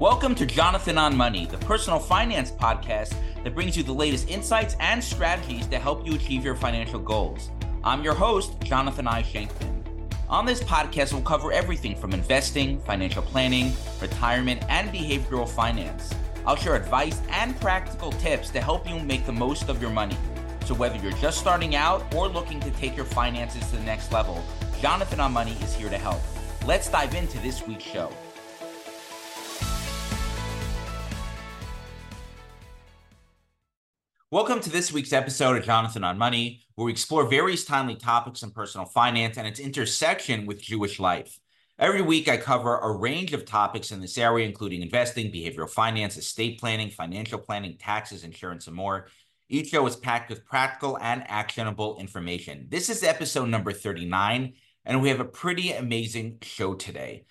Welcome to Jonathan on Money, the personal finance podcast that brings you the latest insights and strategies to help you achieve your financial goals. I'm your host, Jonathan I. Shenkman. On this podcast, we'll cover everything from investing, financial planning, retirement, and behavioral finance. I'll share advice and practical tips to help you make the most of your money. So, whether you're just starting out or looking to take your finances to the next level, Jonathan on Money is here to help. Let's dive into this week's show. Welcome to this week's episode of Jonathan on Money, where we explore various timely topics in personal finance and its intersection with Jewish life. Every week, I cover a range of topics in this area, including investing, behavioral finance, estate planning, financial planning, taxes, insurance, and more. Each show is packed with practical and actionable information. This is episode number 39, and we have a pretty amazing show today.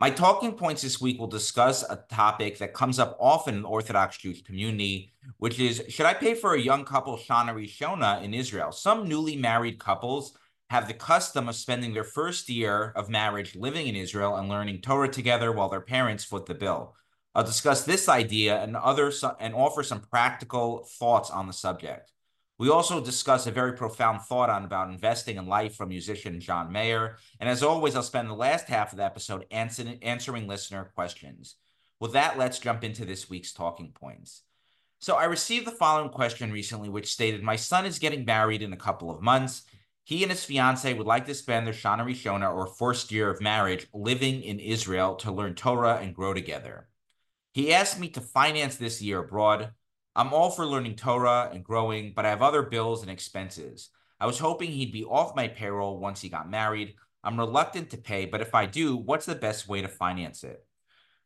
My talking points this week will discuss a topic that comes up often in the Orthodox Jewish community, which is should I pay for a young couple Shana Rishona in Israel? Some newly married couples have the custom of spending their first year of marriage living in Israel and learning Torah together while their parents foot the bill. I'll discuss this idea and other and offer some practical thoughts on the subject. We also discuss a very profound thought on about investing in life from musician John Mayer. And as always, I'll spend the last half of the episode answering, answering listener questions. With that, let's jump into this week's talking points. So I received the following question recently, which stated, My son is getting married in a couple of months. He and his fiance would like to spend their Shana Rishona or first year of marriage living in Israel to learn Torah and grow together. He asked me to finance this year abroad. I'm all for learning Torah and growing, but I have other bills and expenses. I was hoping he'd be off my payroll once he got married. I'm reluctant to pay, but if I do, what's the best way to finance it?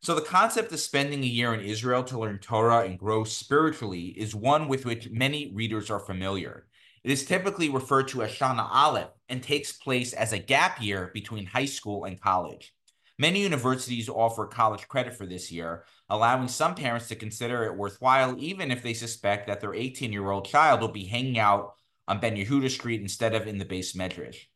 So, the concept of spending a year in Israel to learn Torah and grow spiritually is one with which many readers are familiar. It is typically referred to as Shana Aleph and takes place as a gap year between high school and college. Many universities offer college credit for this year, allowing some parents to consider it worthwhile, even if they suspect that their 18 year old child will be hanging out on Ben Yehuda Street instead of in the beis medrash.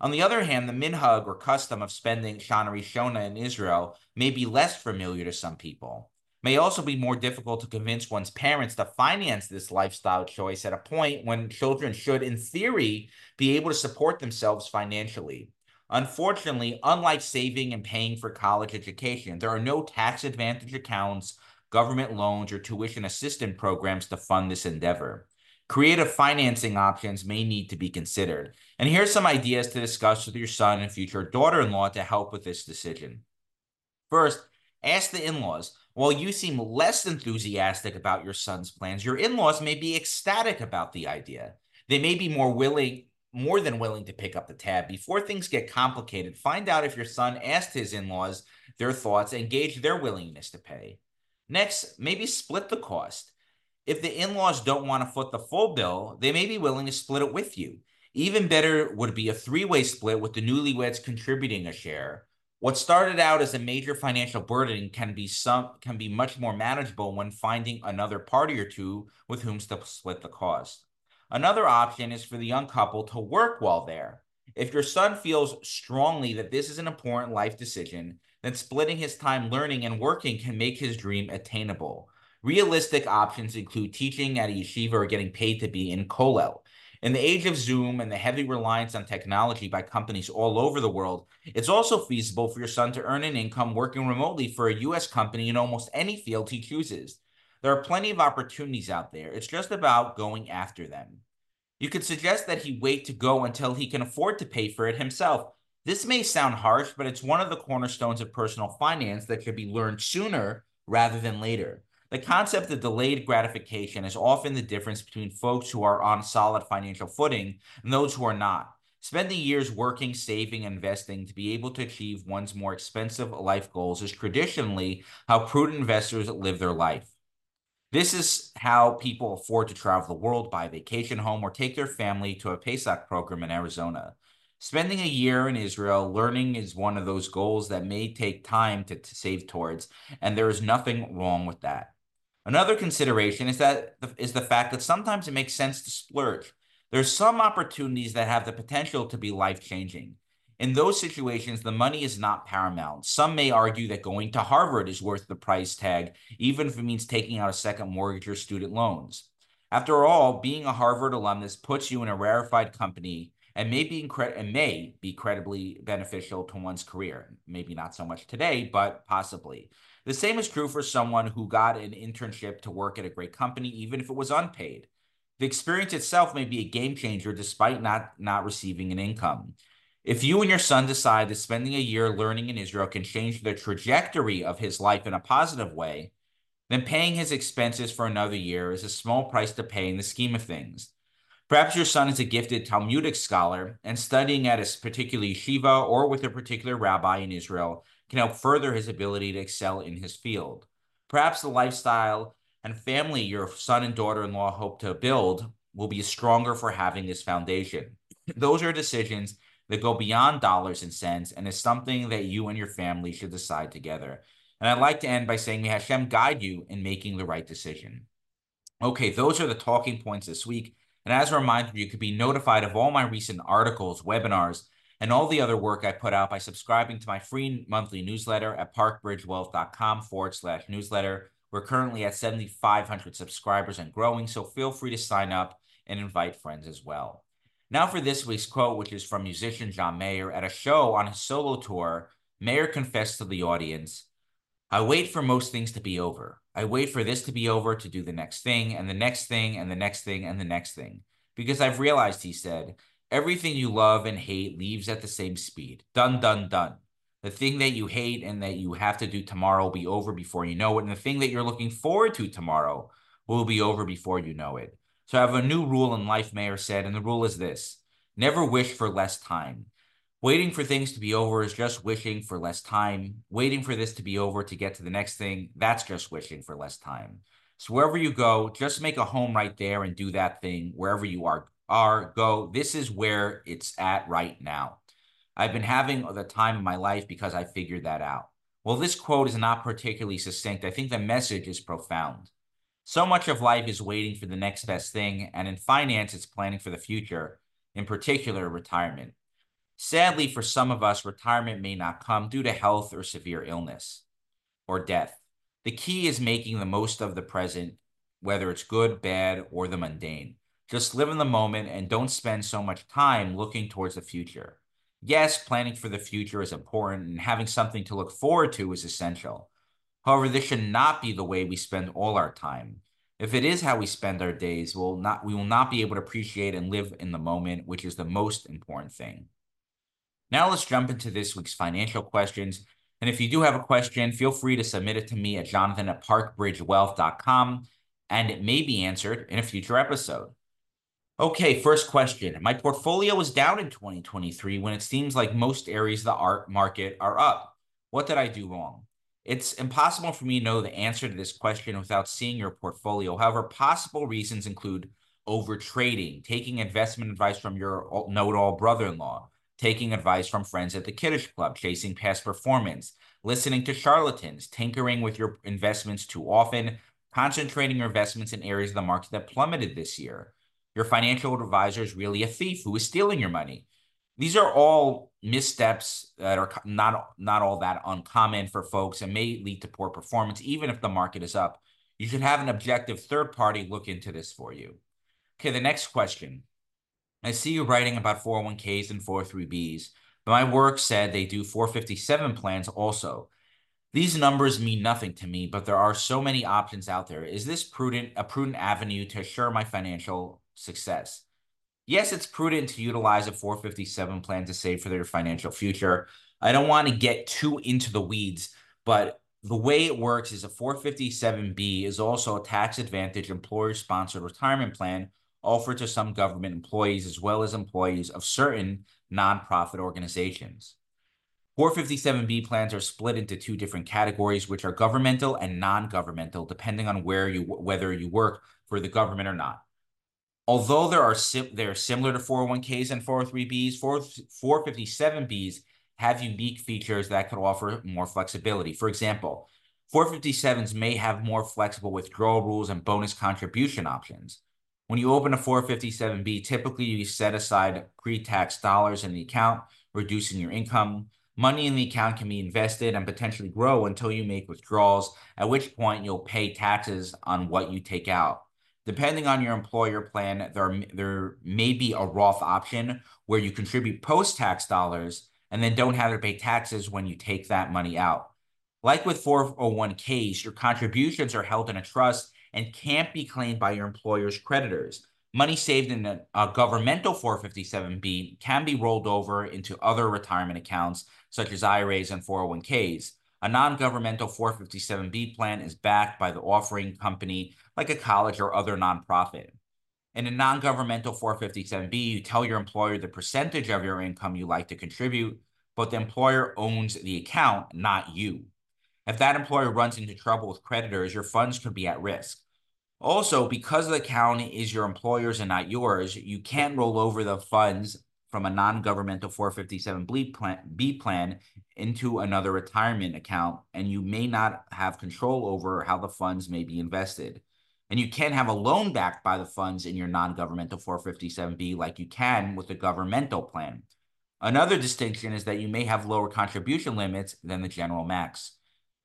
On the other hand, the minhag or custom of spending Shana Rishona in Israel may be less familiar to some people. May also be more difficult to convince one's parents to finance this lifestyle choice at a point when children should, in theory, be able to support themselves financially. Unfortunately, unlike saving and paying for college education, there are no tax advantage accounts, government loans, or tuition assistance programs to fund this endeavor. Creative financing options may need to be considered. And here's some ideas to discuss with your son and future daughter in law to help with this decision. First, ask the in laws. While you seem less enthusiastic about your son's plans, your in laws may be ecstatic about the idea. They may be more willing more than willing to pick up the tab. Before things get complicated, find out if your son asked his in laws their thoughts and gauge their willingness to pay. Next, maybe split the cost. If the in laws don't want to foot the full bill, they may be willing to split it with you. Even better would be a three way split with the newlyweds contributing a share. What started out as a major financial burden can be some can be much more manageable when finding another party or two with whom to split the cost. Another option is for the young couple to work while there. If your son feels strongly that this is an important life decision, then splitting his time learning and working can make his dream attainable. Realistic options include teaching at a yeshiva or getting paid to be in kollel. In the age of Zoom and the heavy reliance on technology by companies all over the world, it's also feasible for your son to earn an income working remotely for a U.S. company in almost any field he chooses. There are plenty of opportunities out there. It's just about going after them. You could suggest that he wait to go until he can afford to pay for it himself. This may sound harsh, but it's one of the cornerstones of personal finance that should be learned sooner rather than later. The concept of delayed gratification is often the difference between folks who are on solid financial footing and those who are not. Spending years working, saving, investing to be able to achieve one's more expensive life goals is traditionally how prudent investors live their life. This is how people afford to travel the world, buy a vacation home, or take their family to a Pesach program in Arizona. Spending a year in Israel learning is one of those goals that may take time to, to save towards, and there is nothing wrong with that. Another consideration is that is the fact that sometimes it makes sense to splurge. There's some opportunities that have the potential to be life changing. In those situations, the money is not paramount. Some may argue that going to Harvard is worth the price tag, even if it means taking out a second mortgage or student loans. After all, being a Harvard alumnus puts you in a rarefied company and may be, incre- and may be credibly beneficial to one's career. Maybe not so much today, but possibly. The same is true for someone who got an internship to work at a great company, even if it was unpaid. The experience itself may be a game changer despite not, not receiving an income. If you and your son decide that spending a year learning in Israel can change the trajectory of his life in a positive way, then paying his expenses for another year is a small price to pay in the scheme of things. Perhaps your son is a gifted Talmudic scholar, and studying at a particular yeshiva or with a particular rabbi in Israel can help further his ability to excel in his field. Perhaps the lifestyle and family your son and daughter in law hope to build will be stronger for having this foundation. Those are decisions that go beyond dollars and cents and is something that you and your family should decide together. And I'd like to end by saying, may Hashem guide you in making the right decision. Okay, those are the talking points this week. And as a reminder, you could be notified of all my recent articles, webinars, and all the other work I put out by subscribing to my free monthly newsletter at parkbridgewealth.com forward slash newsletter. We're currently at 7,500 subscribers and growing, so feel free to sign up and invite friends as well. Now for this week's quote, which is from musician John Mayer. At a show on his solo tour, Mayer confessed to the audience, I wait for most things to be over. I wait for this to be over to do the next thing and the next thing and the next thing and the next thing. Because I've realized, he said, Everything you love and hate leaves at the same speed. Done, done, done. The thing that you hate and that you have to do tomorrow will be over before you know it. And the thing that you're looking forward to tomorrow will be over before you know it. So I have a new rule in life, Mayer said, and the rule is this never wish for less time. Waiting for things to be over is just wishing for less time. Waiting for this to be over to get to the next thing, that's just wishing for less time. So wherever you go, just make a home right there and do that thing wherever you are are go. This is where it's at right now. I've been having the time of my life because I figured that out. Well, this quote is not particularly succinct. I think the message is profound. So much of life is waiting for the next best thing, and in finance, it's planning for the future, in particular, retirement. Sadly, for some of us, retirement may not come due to health or severe illness or death. The key is making the most of the present, whether it's good, bad, or the mundane. Just live in the moment and don't spend so much time looking towards the future. Yes, planning for the future is important and having something to look forward to is essential. However, this should not be the way we spend all our time. If it is how we spend our days, we'll not, we will not be able to appreciate and live in the moment, which is the most important thing. Now let's jump into this week's financial questions. And if you do have a question, feel free to submit it to me at jonathan at parkbridgewealth.com and it may be answered in a future episode. Okay, first question. My portfolio was down in 2023 when it seems like most areas of the art market are up. What did I do wrong? It's impossible for me to know the answer to this question without seeing your portfolio. However, possible reasons include overtrading, taking investment advice from your know-it-all brother-in-law, taking advice from friends at the Kiddush Club, chasing past performance, listening to charlatans, tinkering with your investments too often, concentrating your investments in areas of the market that plummeted this year your financial advisor is really a thief who is stealing your money. These are all missteps that are not not all that uncommon for folks and may lead to poor performance even if the market is up. You should have an objective third party look into this for you. Okay, the next question. I see you writing about 401ks and 403bs, but my work said they do 457 plans also. These numbers mean nothing to me, but there are so many options out there. Is this prudent a prudent avenue to assure my financial success. Yes, it's prudent to utilize a 457 plan to save for their financial future. I don't want to get too into the weeds, but the way it works is a 457B is also a tax advantage employer sponsored retirement plan offered to some government employees as well as employees of certain nonprofit organizations. 457B plans are split into two different categories, which are governmental and non-governmental, depending on where you whether you work for the government or not although there are sim- they're similar to 401ks and 403bs, 4, 457bs have unique features that could offer more flexibility. For example, 457s may have more flexible withdrawal rules and bonus contribution options. When you open a 457b, typically you set aside pre tax dollars in the account, reducing your income. Money in the account can be invested and potentially grow until you make withdrawals, at which point you'll pay taxes on what you take out. Depending on your employer plan, there, there may be a Roth option where you contribute post tax dollars and then don't have to pay taxes when you take that money out. Like with 401ks, your contributions are held in a trust and can't be claimed by your employer's creditors. Money saved in a, a, governmental 457B can be rolled over into other retirement accounts, such as IRAs and 401ks. A non governmental 457B plan is backed by the offering company, like a college or other nonprofit. In a non governmental 457B, you tell your employer the percentage of your income you like to contribute, but the employer owns the account, not you. If that employer runs into trouble with creditors, your funds could be at risk. Also, because the account is your employer's and not yours, you can't roll over the funds from a non-governmental 457B plan, B plan into another retirement account, and you may not have control over how the funds may be invested. And you can't have a loan backed by the funds in your non-governmental 457B like you can with a governmental plan. Another distinction is that you may have lower contribution limits than the general max.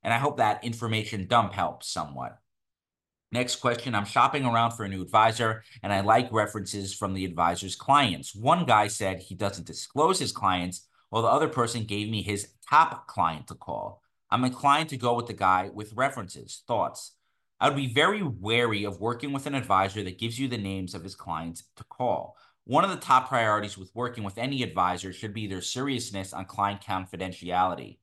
And I hope that information dump helps somewhat. Next question. I'm shopping around for a new advisor and I like references from the advisor's clients. One guy said he doesn't disclose his clients, while the other person gave me his top client to call. I'm inclined to go with the guy with references. Thoughts? I would be very wary of working with an advisor that gives you the names of his clients to call. One of the top priorities with working with any advisor should be their seriousness on client confidentiality.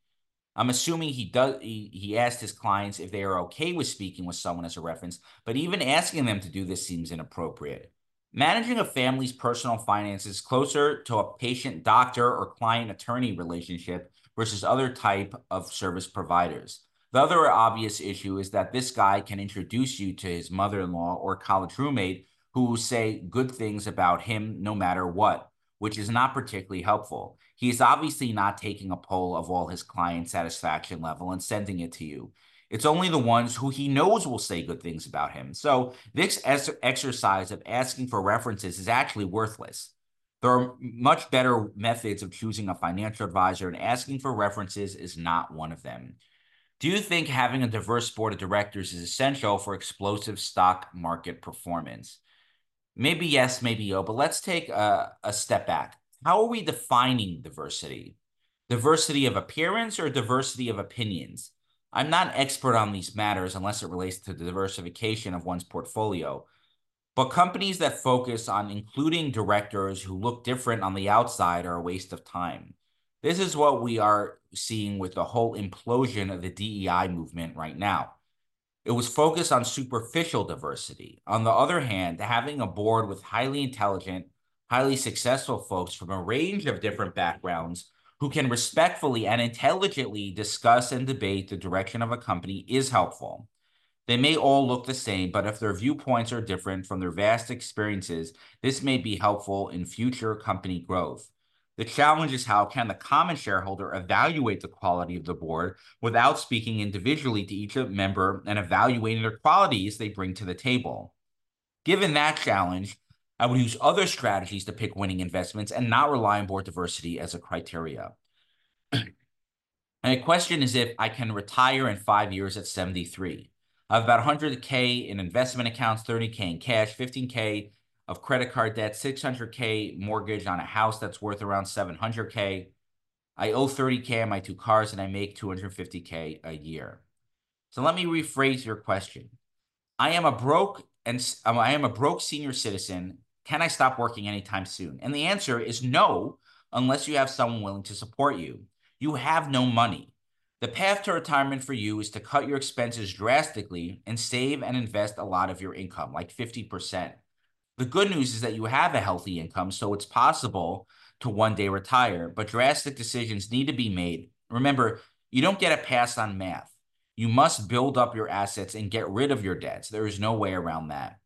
I'm assuming he does. He, he asked his clients if they are okay with speaking with someone as a reference, but even asking them to do this seems inappropriate. Managing a family's personal finances closer to a patient doctor or client attorney relationship versus other type of service providers. The other obvious issue is that this guy can introduce you to his mother-in-law or college roommate who will say good things about him no matter what, which is not particularly helpful. He is obviously not taking a poll of all his client satisfaction level and sending it to you. It's only the ones who he knows will say good things about him. So this exercise of asking for references is actually worthless. There are much better methods of choosing a financial advisor, and asking for references is not one of them. Do you think having a diverse board of directors is essential for explosive stock market performance? Maybe yes, maybe no, but let's take a, a step back how are we defining diversity? Diversity of appearance or diversity of opinions? I'm not an expert on these matters unless it relates to the diversification of one's portfolio. But companies that focus on including directors who look different on the outside are a waste of time. This is what we are seeing with the whole implosion of the DEI movement right now. It was focused on superficial diversity. On the other hand, having a board with highly intelligent, highly successful folks from a range of different backgrounds who can respectfully and intelligently discuss and debate the direction of a company is helpful. They may all look the same, but if their viewpoints are different from their vast experiences, this may be helpful in future company growth. The challenge is how can the common shareholder evaluate the quality of the board without speaking individually to each member and evaluating their qualities they bring to the table. Given that challenge, I would use other strategies to pick winning investments and not rely on board diversity as a criteria. and the question is if I can retire in five years at 73. I have about 100K in investment accounts, 30K in cash, 15K of credit card debt, 600K mortgage on a house that's worth around 700K. I owe 30K on my two cars and I make 250K a year. So let me rephrase your question. I am a broke and um, I am a broke senior citizen can I stop working anytime soon? And the answer is no, unless you have someone willing to support you. You have no money. The path to retirement for you is to cut your expenses drastically and save and invest a lot of your income, like 50%. The good news is that you have a healthy income, so it's possible to one day retire, but drastic decisions need to be made. Remember, you don't get a pass on math. You must build up your assets and get rid of your debts. There is no way around that.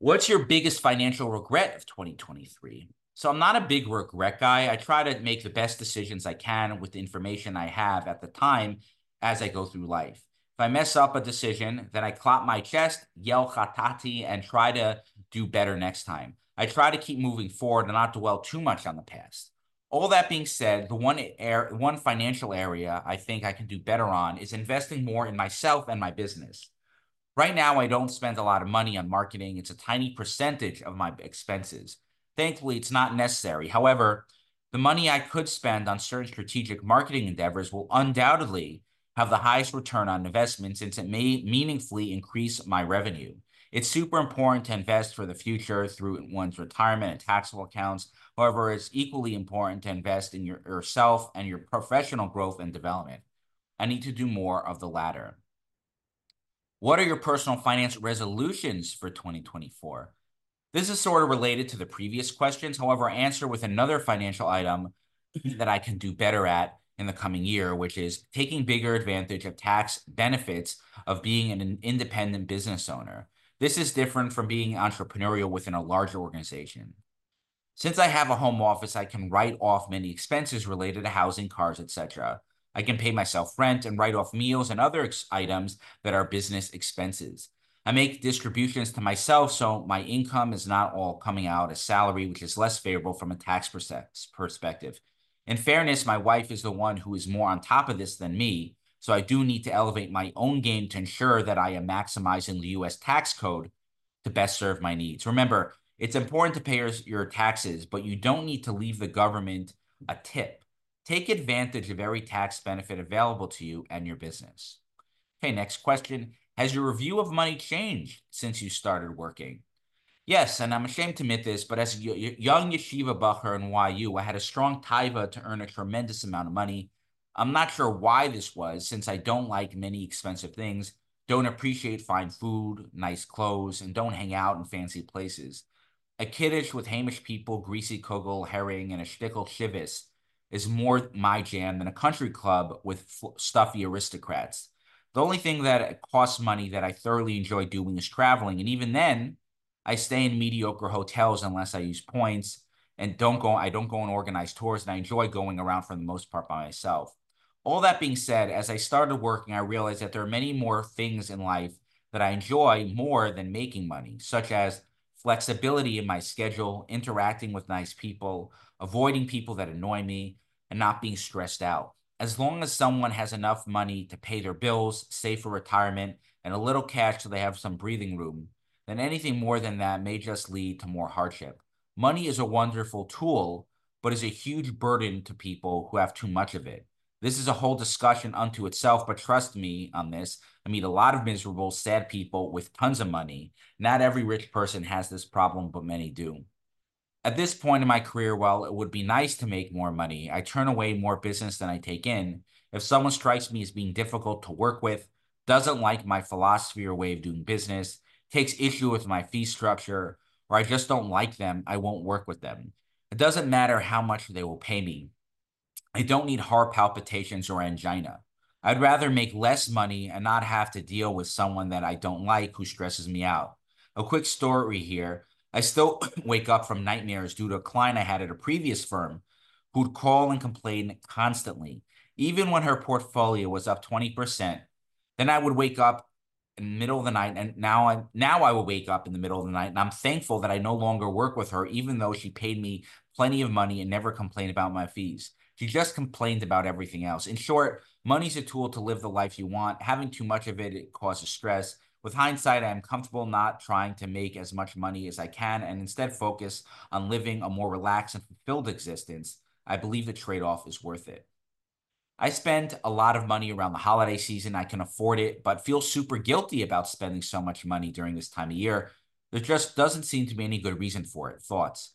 What's your biggest financial regret of 2023? So I'm not a big regret guy. I try to make the best decisions I can with the information I have at the time as I go through life. If I mess up a decision, then I clap my chest, yell khatati, and try to do better next time. I try to keep moving forward and not dwell too much on the past. All that being said, the one air, one financial area I think I can do better on is investing more in myself and my business. Right now, I don't spend a lot of money on marketing. It's a tiny percentage of my expenses. Thankfully, it's not necessary. However, the money I could spend on certain strategic marketing endeavors will undoubtedly have the highest return on investment since it may meaningfully increase my revenue. It's super important to invest for the future through one's retirement and taxable accounts. However, it's equally important to invest in your, yourself and your professional growth and development. I need to do more of the latter. What are your personal finance resolutions for 2024? This is sort of related to the previous questions. However, I answer with another financial item that I can do better at in the coming year, which is taking bigger advantage of tax benefits of being an independent business owner. This is different from being entrepreneurial within a larger organization. Since I have a home office, I can write off many expenses related to housing, cars, etc. I can pay myself rent and write off meals and other items that are business expenses. I make distributions to myself, so my income is not all coming out as salary, which is less favorable from a tax perspective. In fairness, my wife is the one who is more on top of this than me, so I do need to elevate my own game to ensure that I am maximizing the US tax code to best serve my needs. Remember, it's important to pay your, your taxes, but you don't need to leave the government a tip. Take advantage of every tax benefit available to you and your business. Okay, next question. Has your review of money changed since you started working? Yes, and I'm ashamed to admit this, but as a young yeshiva bacher in YU, I had a strong taiva to earn a tremendous amount of money. I'm not sure why this was, since I don't like many expensive things, don't appreciate fine food, nice clothes, and don't hang out in fancy places. A kiddush with Hamish people, greasy kugel, herring, and a shtickle shivis is more my jam than a country club with stuffy aristocrats. The only thing that costs money that I thoroughly enjoy doing is traveling. And even then, I stay in mediocre hotels unless I use points and don't go, I don't go on organized tours and I enjoy going around for the most part by myself. All that being said, as I started working, I realized that there are many more things in life that I enjoy more than making money, such as flexibility in my schedule, interacting with nice people, avoiding people that annoy me, and not being stressed out as long as someone has enough money to pay their bills, save for retirement, and a little cash so they have some breathing room, then anything more than that may just lead to more hardship. Money is a wonderful tool, but is a huge burden to people who have too much of it. This is a whole discussion unto itself, but trust me on this. I meet a lot of miserable, sad people with tons of money. Not every rich person has this problem, but many do at this point in my career, while it would be nice to make more money, I turn away more business than I take in. If someone strikes me as being difficult to work with, doesn't like my philosophy or way of doing business, takes issue with my fee structure, or I just don't like them, I won't work with them. It doesn't matter how much they will pay me. I don't need heart palpitations or angina. I'd rather make less money and not have to deal with someone that I don't like who stresses me out. A quick story here. I still wake up from nightmares due to a client I had at a previous firm who'd call and complain constantly, even when her portfolio was up 20%. Then I would wake up in the middle of the night and now I now I will wake up in the middle of the night and I'm thankful that I no longer work with her even though she paid me plenty of money and never complained about my fees. She just complained about everything else. In short, money's a tool to live the life you want. Having too much of it, it causes stress. With hindsight, I am comfortable not trying to make as much money as I can and instead focus on living a more relaxed and fulfilled existence. I believe the trade off is worth it. I spend a lot of money around the holiday season. I can afford it, but feel super guilty about spending so much money during this time of year. There just doesn't seem to be any good reason for it. Thoughts?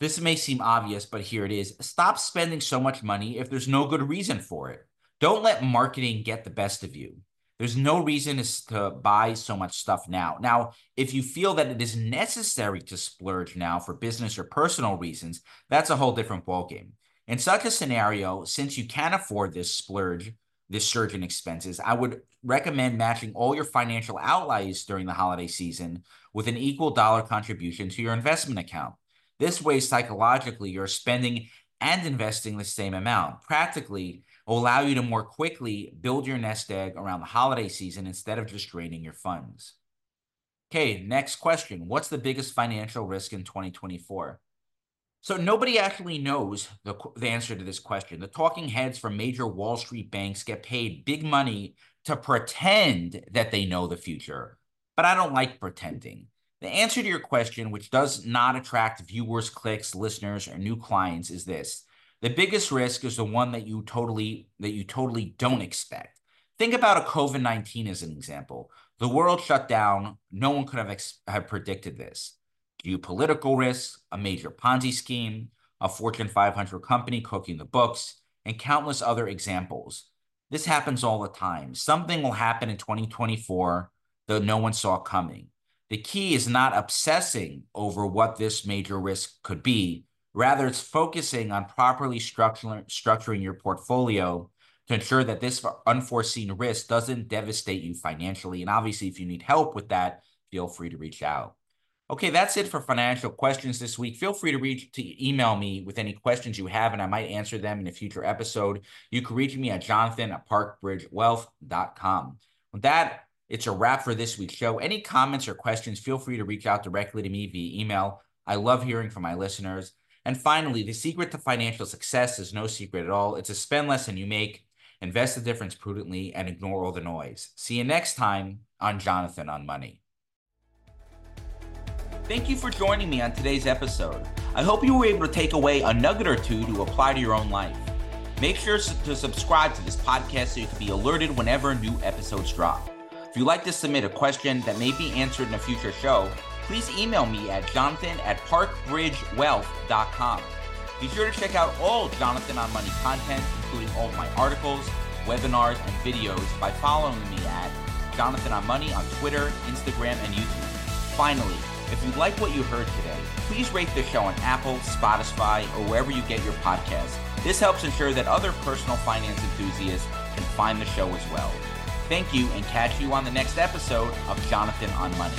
This may seem obvious, but here it is. Stop spending so much money if there's no good reason for it. Don't let marketing get the best of you. There's no reason to buy so much stuff now. Now, if you feel that it is necessary to splurge now for business or personal reasons, that's a whole different ballgame. In such a scenario, since you can't afford this splurge, this surge in expenses, I would recommend matching all your financial outlays during the holiday season with an equal dollar contribution to your investment account. This way, psychologically, you're spending and investing the same amount. Practically, will allow you to more quickly build your nest egg around the holiday season instead of just draining your funds. Okay, next question. What's the biggest financial risk in 2024? So nobody actually knows the, the answer to this question. The talking heads from major Wall Street banks get paid big money to pretend that they know the future. But I don't like pretending. The answer to your question, which does not attract viewers, clicks, listeners, or new clients, is this. The biggest risk is the one that you totally that you totally don't expect. Think about a COVID-19 as an example. The world shut down. No one could have, have predicted this. Geopolitical risks, a major Ponzi scheme, a Fortune 500 company cooking the books, and countless other examples. This happens all the time. Something will happen in 2024 that no one saw coming. The key is not obsessing over what this major risk could be. Rather, it's focusing on properly structuring, structuring your portfolio to ensure that this unforeseen risk doesn't devastate you financially. And obviously, if you need help with that, feel free to reach out. Okay, that's it for financial questions this week. Feel free to reach to email me with any questions you have, and I might answer them in a future episode. You can reach me at jonathan at parkbridgewealth.com. With that, it's a wrap for this week's show. Any comments or questions, feel free to reach out directly to me via email. I love hearing from my listeners. And finally, the secret to financial success is no secret at all. It's a spend less than you make, invest the difference prudently, and ignore all the noise. See you next time on Jonathan on Money. Thank you for joining me on today's episode. I hope you were able to take away a nugget or two to apply to your own life. Make sure to subscribe to this podcast so you can be alerted whenever new episodes drop. If you'd like to submit a question that may be answered in a future show, please email me at jonathan at parkbridgewealth.com. Be sure to check out all Jonathan on Money content, including all of my articles, webinars, and videos by following me at Jonathan on Money on Twitter, Instagram, and YouTube. Finally, if you like what you heard today, please rate the show on Apple, Spotify, or wherever you get your podcasts. This helps ensure that other personal finance enthusiasts can find the show as well. Thank you and catch you on the next episode of Jonathan on Money.